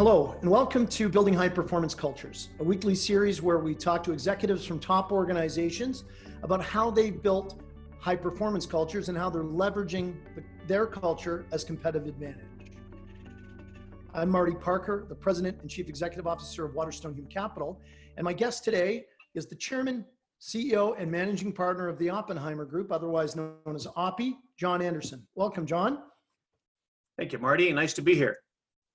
Hello, and welcome to Building High Performance Cultures, a weekly series where we talk to executives from top organizations about how they've built high performance cultures and how they're leveraging the, their culture as competitive advantage. I'm Marty Parker, the President and Chief Executive Officer of Waterstone Human Capital, and my guest today is the Chairman, CEO, and Managing Partner of the Oppenheimer Group, otherwise known as OPI, John Anderson. Welcome, John. Thank you, Marty. Nice to be here.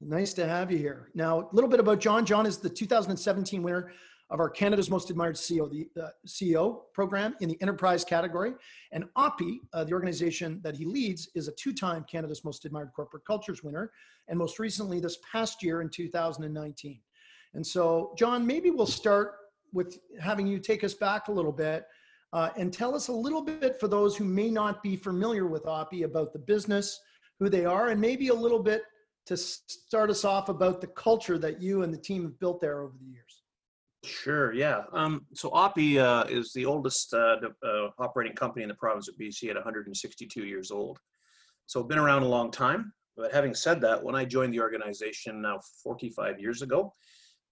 Nice to have you here. Now, a little bit about John. John is the 2017 winner of our Canada's Most Admired CEO, the uh, CEO program in the enterprise category. And OPI, uh, the organization that he leads, is a two-time Canada's Most Admired Corporate Cultures winner, and most recently this past year in 2019. And so, John, maybe we'll start with having you take us back a little bit uh, and tell us a little bit for those who may not be familiar with OPI about the business, who they are, and maybe a little bit to start us off about the culture that you and the team have built there over the years. Sure, yeah. Um, so OPI uh, is the oldest uh, uh, operating company in the province of BC at 162 years old. So been around a long time. But having said that, when I joined the organization now 45 years ago,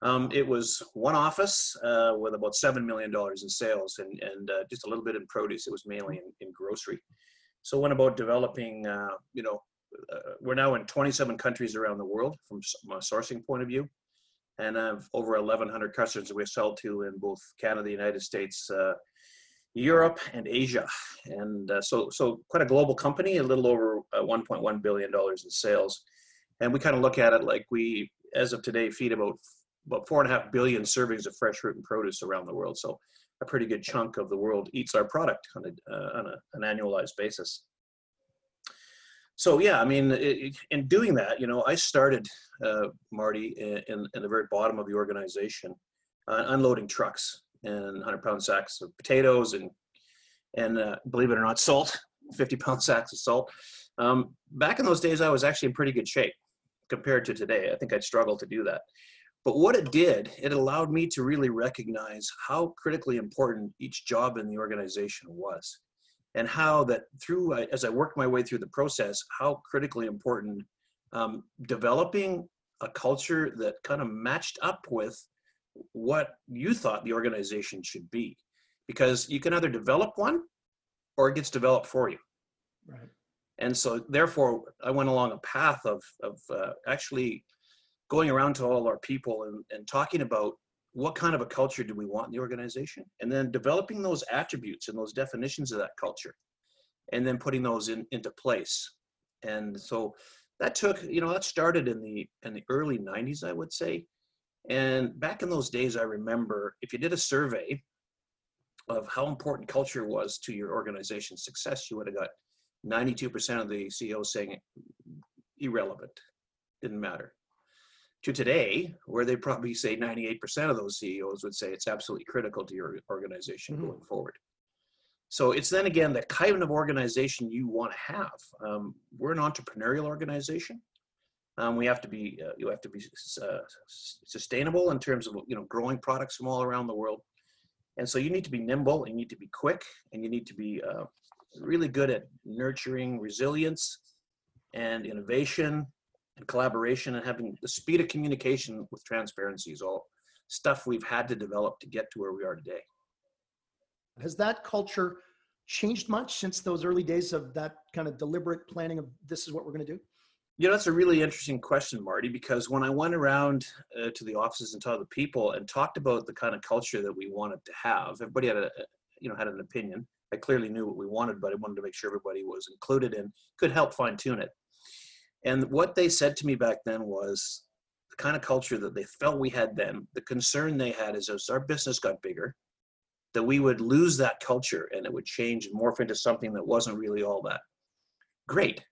um, it was one office uh, with about $7 million in sales and, and uh, just a little bit in produce. It was mainly in, in grocery. So went about developing, uh, you know, uh, we're now in 27 countries around the world from a sourcing point of view, and have over 1,100 customers that we sell to in both Canada, the United States, uh, Europe, and Asia. And uh, so, so quite a global company, a little over uh, 1.1 billion dollars in sales. And we kind of look at it like we, as of today, feed about about four and a half billion servings of fresh fruit and produce around the world. So a pretty good chunk of the world eats our product on, a, uh, on a, an annualized basis so yeah, I mean, it, in doing that, you know, I started uh, Marty in, in the very bottom of the organization, uh, unloading trucks and 100 pound sacks of potatoes and and uh, believe it or not, salt, 50 pound sacks of salt. Um, back in those days, I was actually in pretty good shape compared to today. I think I'd struggle to do that. But what it did, it allowed me to really recognize how critically important each job in the organization was and how that through as I worked my way through the process, how critically important um, developing a culture that kind of matched up with what you thought the organization should be, because you can either develop one or it gets developed for you. Right. And so, therefore, I went along a path of of uh, actually going around to all our people and, and talking about what kind of a culture do we want in the organization? And then developing those attributes and those definitions of that culture and then putting those in, into place. And so that took you know that started in the in the early 90s i would say. And back in those days i remember if you did a survey of how important culture was to your organization's success you would have got 92% of the ceos saying irrelevant didn't matter to today, where they probably say 98% of those CEOs would say it's absolutely critical to your organization mm-hmm. going forward. So it's then again the kind of organization you want to have. Um, we're an entrepreneurial organization. Um, we have to be uh, you have to be uh, sustainable in terms of you know growing products from all around the world, and so you need to be nimble, you need to be quick, and you need to be uh, really good at nurturing resilience and innovation and collaboration and having the speed of communication with transparency is all stuff we've had to develop to get to where we are today. Has that culture changed much since those early days of that kind of deliberate planning of this is what we're going to do? You know, that's a really interesting question, Marty, because when I went around uh, to the offices and talked to the people and talked about the kind of culture that we wanted to have, everybody had a, you know, had an opinion. I clearly knew what we wanted, but I wanted to make sure everybody was included and could help fine tune it. And what they said to me back then was the kind of culture that they felt we had then. The concern they had is as our business got bigger, that we would lose that culture and it would change and morph into something that wasn't really all that great.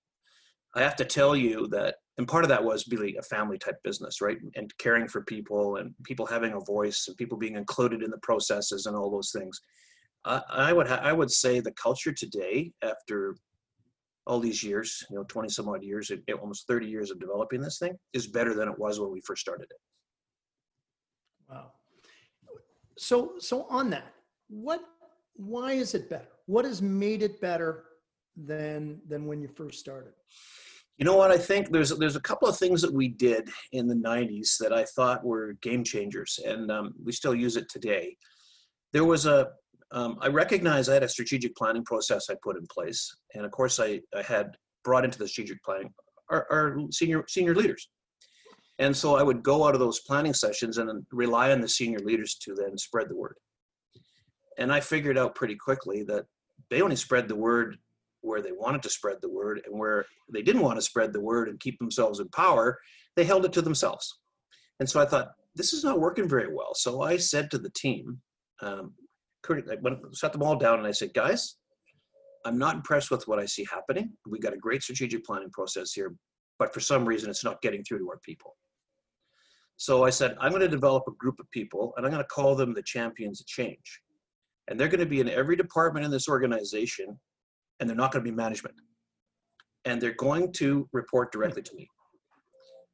I have to tell you that, and part of that was really a family type business, right? And caring for people and people having a voice and people being included in the processes and all those things. I, I would ha- I would say the culture today, after all these years, you know, 20 some odd years, almost 30 years of developing this thing is better than it was when we first started it. Wow. So, so on that, what, why is it better? What has made it better than, than when you first started? You know what? I think there's there's a couple of things that we did in the '90s that I thought were game changers, and um, we still use it today. There was a um, I recognize I had a strategic planning process I put in place, and of course I, I had brought into the strategic planning our, our senior senior leaders, and so I would go out of those planning sessions and rely on the senior leaders to then spread the word. And I figured out pretty quickly that they only spread the word where they wanted to spread the word and where they didn't want to spread the word and keep themselves in power, they held it to themselves. And so I thought, this is not working very well. So I said to the team, um, I went, set them all down and I said, guys, I'm not impressed with what I see happening. We got a great strategic planning process here, but for some reason it's not getting through to our people. So I said, I'm going to develop a group of people and I'm going to call them the champions of change. And they're going to be in every department in this organization and they're not going to be management. And they're going to report directly to me.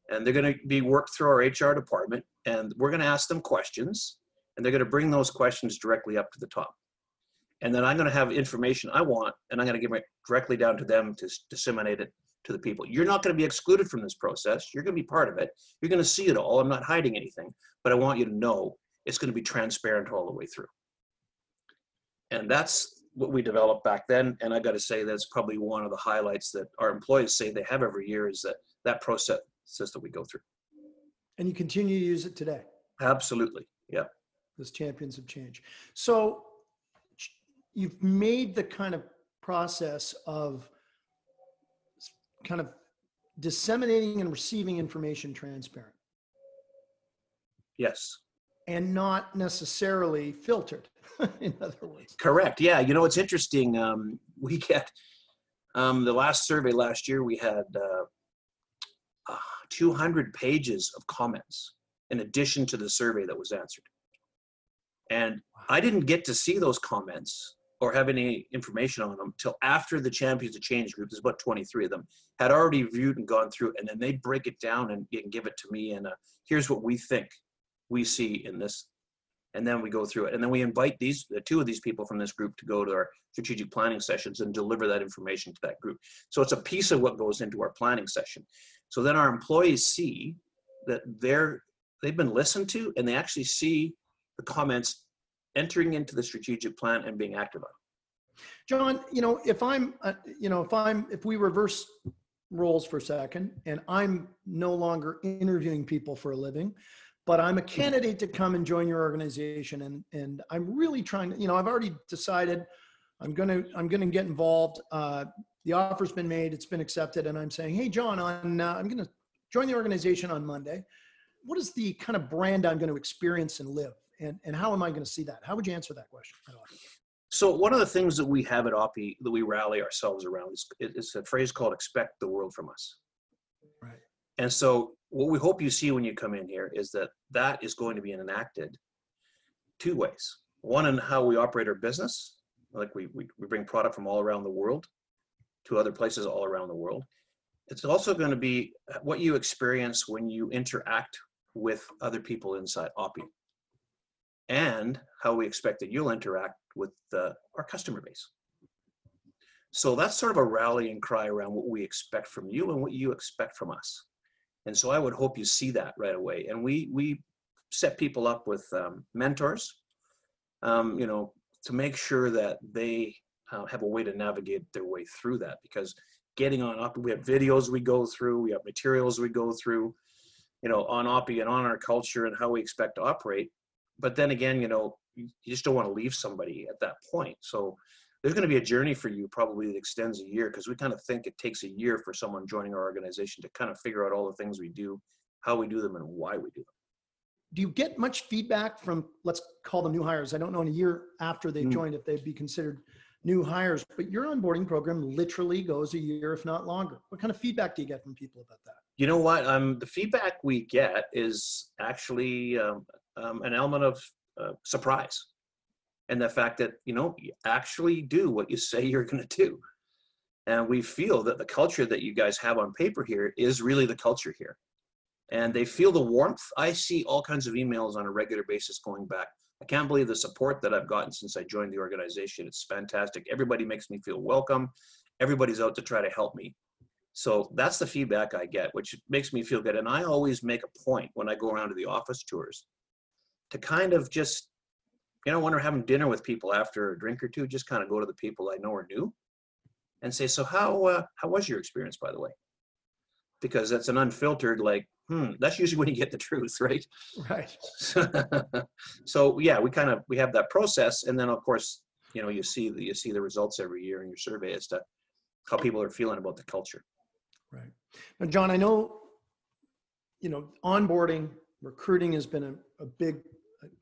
And they're going to be worked through our HR department, and we're going to ask them questions, and they're going to bring those questions directly up to the top. And then I'm going to have information I want, and I'm going to give it directly down to them to disseminate it to the people. You're not going to be excluded from this process. You're going to be part of it. You're going to see it all. I'm not hiding anything, but I want you to know it's going to be transparent all the way through. And that's what we developed back then. And I got to say, that's probably one of the highlights that our employees say they have every year is that that process that we go through. And you continue to use it today. Absolutely. Yeah. As champions of change. So you've made the kind of process of kind of disseminating and receiving information transparent. Yes. And not necessarily filtered. in other words. Correct. Yeah. You know, it's interesting. Um, we get um, the last survey last year, we had uh, uh, 200 pages of comments in addition to the survey that was answered. And I didn't get to see those comments or have any information on them till after the Champions of Change group, there's about 23 of them, had already viewed and gone through, and then they break it down and, and give it to me. And uh, here's what we think we see in this. And then we go through it and then we invite these the two of these people from this group to go to our strategic planning sessions and deliver that information to that group. So it's a piece of what goes into our planning session. So then our employees see that they're they've been listened to and they actually see the comments entering into the strategic plan and being active on john you know if i'm uh, you know if i'm if we reverse roles for a second and i'm no longer interviewing people for a living but I'm a candidate to come and join your organization. And, and I'm really trying to, you know, I've already decided I'm to, I'm to get involved. Uh, the offer's been made, it's been accepted. And I'm saying, Hey, John, on, uh, I'm to join the organization on Monday. What is the kind of brand I'm going to experience and live? And, and how am I going to see that? How would you answer that question? So one of the things that we have at OPI that we rally ourselves around is it's a phrase called "expect the world from us." Right. And so what we hope you see when you come in here is that that is going to be enacted two ways. One in how we operate our business, like we, we, we bring product from all around the world to other places all around the world. It's also going to be what you experience when you interact with other people inside OPI and how we expect that you'll interact with our customer base. So that's sort of a rallying cry around what we expect from you and what you expect from us. And so I would hope you see that right away. And we we set people up with um, mentors, um, you know, to make sure that they uh, have a way to navigate their way through that. Because getting on up, we have videos we go through, we have materials we go through, you know, on OPI and on our culture and how we expect to operate. But then again, you know, you just don't want to leave somebody at that point. So there's going to be a journey for you probably that extends a year because we kind of think it takes a year for someone joining our organization to kind of figure out all the things we do, how we do them, and why we do them. Do you get much feedback from, let's call them new hires? I don't know in a year after they've mm. joined if they'd be considered new hires, but your onboarding program literally goes a year, if not longer. What kind of feedback do you get from people about that? You know what? Um, the feedback we get is actually um, um, an element of uh, surprise. And the fact that you know you actually do what you say you're going to do. And we feel that the culture that you guys have on paper here is really the culture here. And they feel the warmth. I see all kinds of emails on a regular basis going back. I can't believe the support that i've gotten since i joined the organization. It's fantastic. Everybody makes me feel welcome. Everybody's out to try to help me. So that's the feedback I get, which makes me feel good. And I always make a point when I go around to the office tours to kind of just, you know, when we're having dinner with people after a drink or two, just kind of go to the people I know or new and say, so how, uh, how was your experience, by the way? Because that's an unfiltered, like, hmm, that's usually when you get the truth, right? Right. so yeah, we kind of, we have that process. And then of course, you know, you see the, you see the results every year in your survey as to how people are feeling about the culture. Right. Now, John, I know, you know, onboarding, recruiting has been a, a big,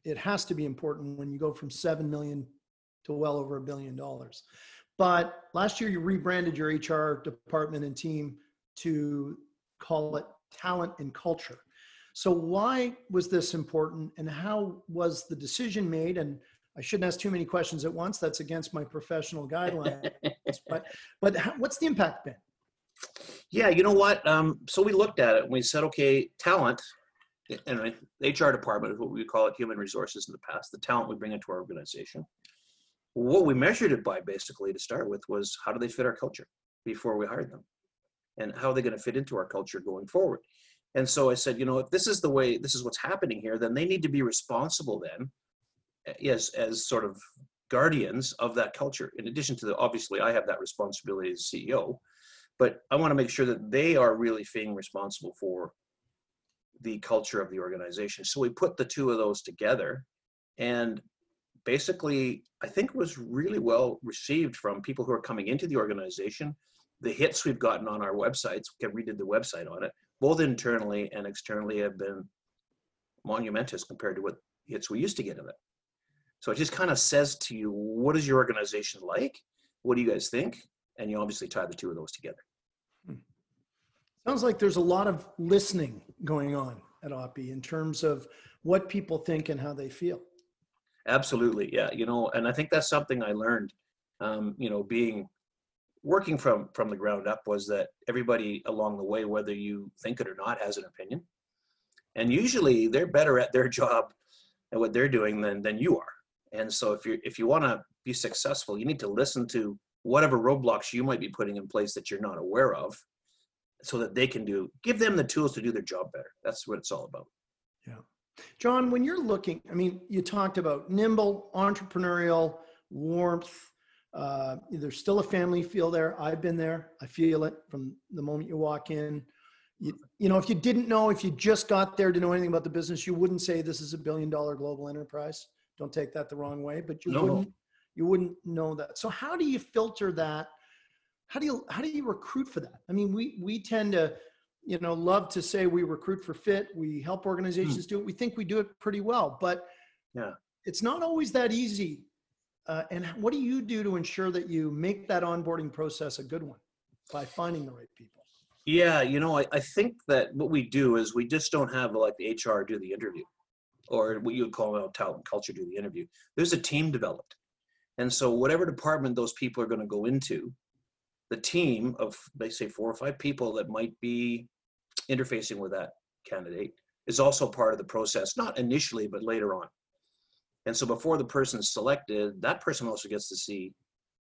it has to be important when you go from 7 million to well over a billion dollars. But last year you rebranded your HR department and team to call it talent and culture. So why was this important and how was the decision made? And I shouldn't ask too many questions at once. That's against my professional guidelines. but but how, what's the impact been? Yeah, you know what? Um, so we looked at it and we said, okay, talent, and the HR department is what we call it, human resources in the past, the talent we bring into our organization. What we measured it by basically to start with was how do they fit our culture before we hired them? And how are they going to fit into our culture going forward? And so I said, you know, if this is the way, this is what's happening here, then they need to be responsible then eh, as, as sort of guardians of that culture. In addition to the, obviously I have that responsibility as CEO, but I want to make sure that they are really being responsible for the culture of the organization. So we put the two of those together and basically I think was really well received from people who are coming into the organization. The hits we've gotten on our websites, we redid the website on it, both internally and externally have been monumentous compared to what hits we used to get of it. So it just kind of says to you, what is your organization like? What do you guys think? And you obviously tie the two of those together. Hmm. Sounds like there's a lot of listening going on at OPI in terms of what people think and how they feel. Absolutely, yeah. You know, and I think that's something I learned. Um, you know, being working from from the ground up was that everybody along the way, whether you think it or not, has an opinion, and usually they're better at their job and what they're doing than than you are. And so if you if you want to be successful, you need to listen to whatever roadblocks you might be putting in place that you're not aware of so that they can do give them the tools to do their job better. That's what it's all about. Yeah. John when you're looking i mean you talked about nimble entrepreneurial warmth uh, there's still a family feel there. I've been there. I feel it from the moment you walk in. You, you know if you didn't know if you just got there to know anything about the business you wouldn't say this is a billion dollar global enterprise. Don't take that the wrong way but you no. wouldn't you wouldn't know that. So how do you filter that how do you how do you recruit for that? I mean we we tend to you know love to say we recruit for fit we help hmm. organizations do it we think we do it pretty well but yeah. it's not always that easy. Uh, and what do you do to ensure that you make that onboarding process a good one by finding the right people? Yeah you know i, I think that what we do is we just don't have like the hr do the interview or what you would call out talent culture do the interview. There's a team developed. And so whatever department those people are going to go into the team of they say four or five people that might be interfacing with that candidate is also part of the process not initially but later on. And so before the person's selected that person also gets to see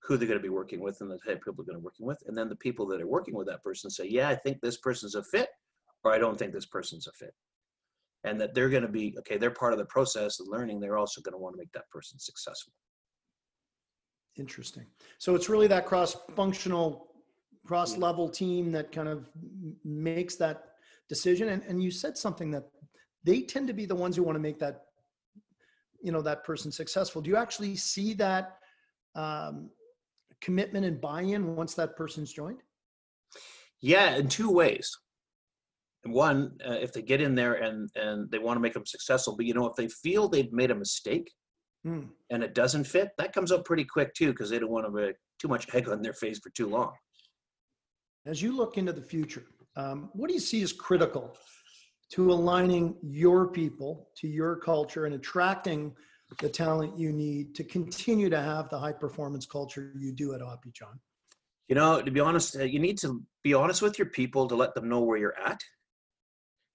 who they're going to be working with and the type of people they're going to be working with. And then the people that are working with that person say yeah i think this person's a fit or i don't think this person's a fit. And that they're going to be okay they're part of the process of learning they're also going to want to make that person successful Interesting. So it's really that cross-functional, cross-level team that kind of makes that decision. And, and you said something that they tend to be the ones who want to make that, you know, that person successful. Do you actually see that um, commitment and buy-in once that person's joined? Yeah, in two ways. One, uh, if they get in there and and they want to make them successful, but you know, if they feel they've made a mistake, mm. and it doesn't fit, that comes up pretty quick too, because they don't want to be too much egg on their face for too long. As you look into the future, um, what do you see as critical to aligning your people to your culture and attracting the talent you need to continue to have the high performance culture you do at OPI, John? You know, to be honest, uh, you need to be honest with your people to let them know where you're at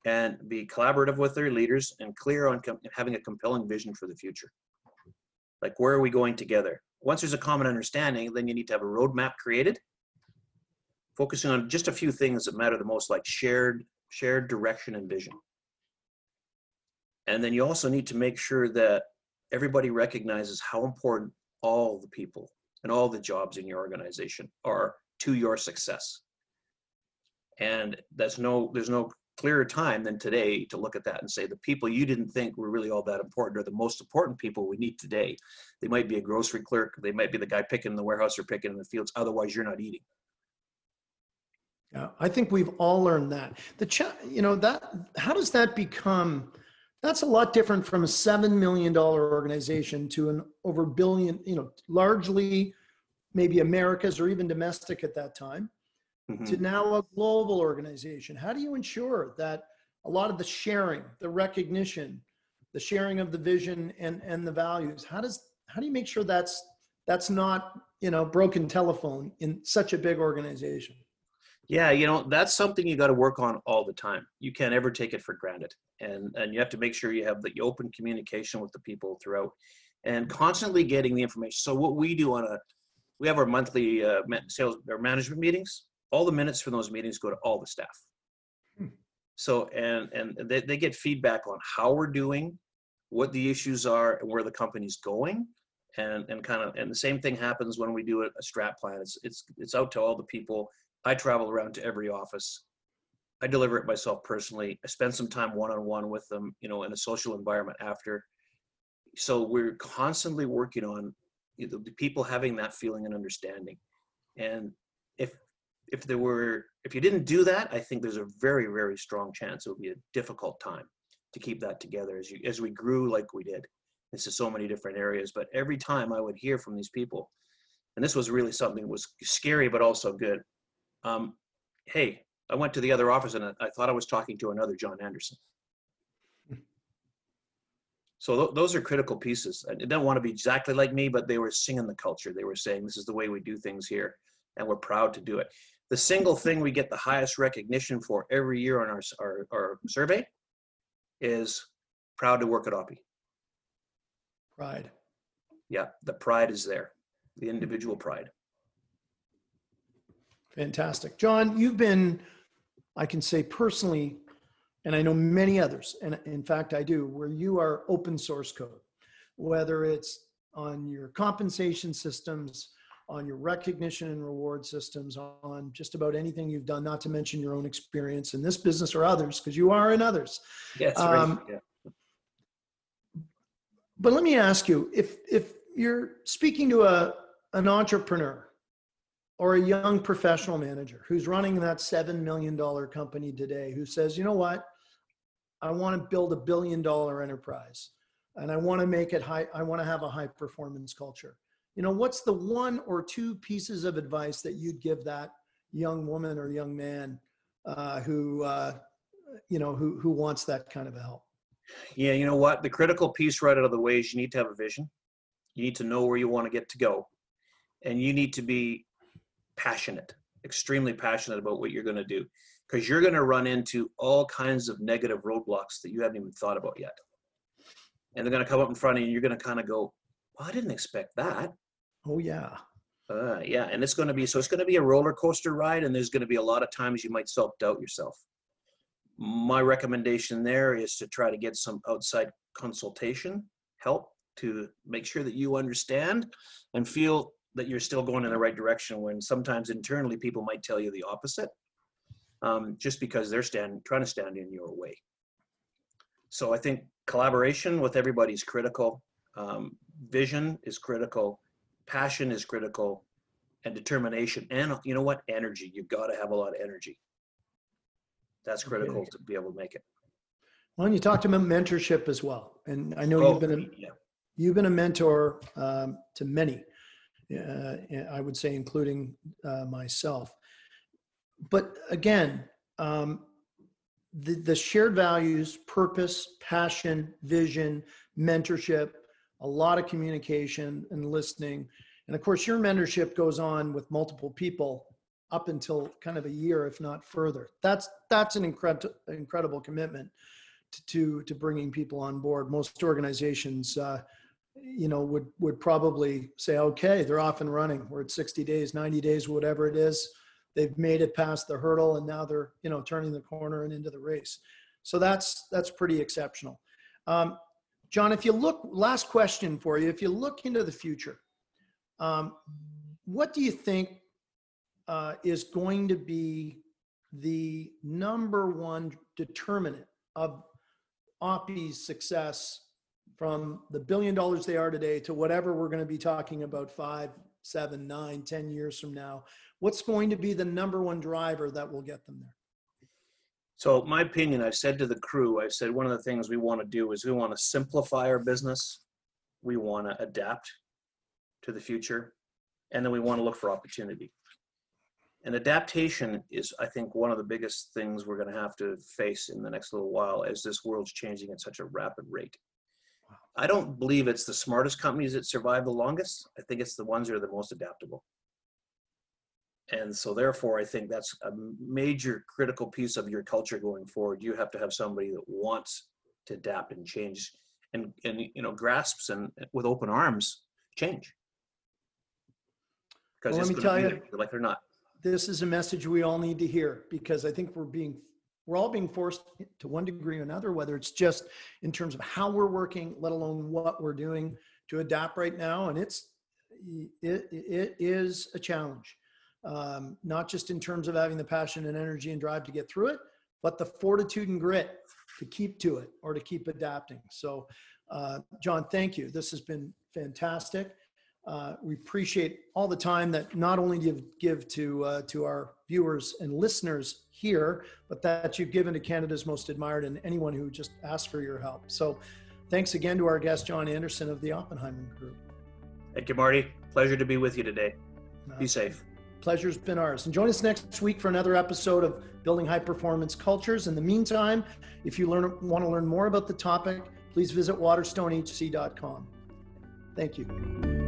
and be collaborative with their leaders and clear on com- having a compelling vision for the future. Like, where are we going together? Once there's a common understanding, then you need to have a roadmap created focusing on just a few things that matter the most, like shared shared direction and vision. And then you also need to make sure that everybody recognizes how important all the people and all the jobs in your organization are to your success. And that's no, there's no clearer time than today to look at that and say the people you didn't think were really all that important are the most important people we need today. They might be a grocery clerk, they might be the guy picking in the warehouse or picking in the fields. Otherwise, you're not eating. Yeah, I think we've all learned that. The cha- you know that how does that become? That's a lot different from a seven million dollar organization to an over billion. You know, largely maybe Americas or even domestic at that time Mhm. to now a global organization. How do you ensure that a lot of the sharing, the recognition, the sharing of the vision and and the values? How does how do you make sure that's that's not you know broken telephone in such a big organization? Yeah, you know, that's something you got to work on all the time. You can't ever take it for granted. And and you have to make sure you have the open communication with the people throughout and constantly getting the information. So what we do on a we have our monthly uh, sales or management meetings. All the minutes from those meetings go to all the staff. Hmm. So and and they, they get feedback on how we're doing, what the issues are, and where the company's going. And and kind of and the same thing happens when we do a, a strat plan. It's it's it's out to all the people I travel around to every office. I deliver it myself personally. I spend some time one on one with them, you know, in a social environment after. So we're constantly working on you know, the people having that feeling and understanding. And if if there were if you didn't do that, I think there's a very very strong chance it would be a difficult time to keep that together as you as we grew like we did. This is so many different areas, but every time I would hear from these people, and this was really something that was scary but also good um, hey, I went to the other office and I, thought I was talking to another John Anderson. So th- those are critical pieces. I didn't want to be exactly like me, but they were singing the culture. They were saying this is the way we do things here, and we're proud to do it. The single thing we get the highest recognition for every year on our our, our survey is proud to work at OPI. Pride. Yeah, the pride is there, the individual pride. Fantastic. John, you've been, I can say personally, and I know many others, and in fact I do, where you are open source code, whether it's on your compensation systems, on your recognition and reward systems, on just about anything you've done, not to mention your own experience in this business or others, because you are in others. Yes, right. Um, yeah. But let me ask you, if if you're speaking to a an entrepreneur or a young professional manager who's running that seven million dollar company today, who says, you know what, I want to build a billion dollar enterprise, and I want to make it high. I want to have a high performance culture. You know, what's the one or two pieces of advice that you'd give that young woman or young man uh, who uh, you know who who wants that kind of help? Yeah, you know what? The critical piece right out of the way is you need to have a vision. You need to know where you want to get to go. And you need to be passionate, extremely passionate about what you're going to do. Because you're going to run into all kinds of negative roadblocks that you haven't even thought about yet. And they're going to come up in front of you, and you're going to kind of go, well, I didn't expect that. Oh yeah. Uh, yeah, and it's going to be so it's going to be a roller coaster ride, and there's going to be a lot of times you might self doubt yourself. My recommendation there is to try to get some outside consultation help to make sure that you understand and feel that you're still going in the right direction when sometimes internally people might tell you the opposite um, just because they're stand, trying to stand in your way. So I think collaboration with everybody is critical. Um, vision is critical. Passion is critical, and determination. And you know what? Energy. You've got to have a lot of energy. That's critical Okay. to be able to make it. Well, and you talked about mentorship as well, and I know Oh, you've been a, yeah. you've been a mentor um, to many. Uh, I would say, including uh, myself. But again, um, the the shared values, purpose, passion, vision, mentorship, a lot of communication and listening, and of course, your mentorship goes on with multiple people up until kind of a year, if not further. That's that's an incredible incredible commitment to, to to bringing people on board. Most organizations, uh, you know, would would probably say, okay, they're off and running. We're at 60 days, 90 days, whatever it is. they've made it past the hurdle and now they're you know turning the corner and into the race. So that's that's pretty exceptional. Um, John, if you look, last question for you. If you look into the future, um, what do you think uh, is going to be the number one determinant of Oppie's success from the billion dollars they are today to whatever we're going to be talking about five, seven, nine, ten years from now? What's going to be the number one driver that will get them there? So my opinion, I've said to the crew, I've said one of the things we want to do is we want to simplify our business. We want to adapt to the future. And then we want to look for opportunity. And adaptation is, I think, one of the biggest things we're going to have to face in the next little while as this world's changing at such a rapid rate. I don't believe it's the smartest companies that survive the longest. I think it's the ones that are the most adaptable. And so therefore, I think that's a major critical piece of your culture going forward. You have to have somebody that wants to adapt and change and, and you know, grasps and with open arms change. Because Well, let me tell you- there, like they're not. This is a message we all need to hear because I think we're being, we're all being forced to one degree or another, whether it's just in terms of how we're working, let alone what we're doing to adapt right now. And it's, it, it is a challenge. Um, not just in terms of having the passion and energy and drive to get through it, but the fortitude and grit to keep to it or to keep adapting. So, uh, John, thank you. This has been fantastic. Uh, we appreciate all the time that not only you give to uh, to our viewers and listeners here, but that you've given to Canada's most admired and anyone who just asked for your help. So, thanks again to our guest John Anderson of the Oppenheimer Group. Thank you, Marty. Pleasure to be with you today. Be safe. Pleasure's been ours. And join us next week for another episode of Building High Performance Cultures. In the meantime, if you learn, want to learn more about the topic, please visit waterstonehc.com. Thank you.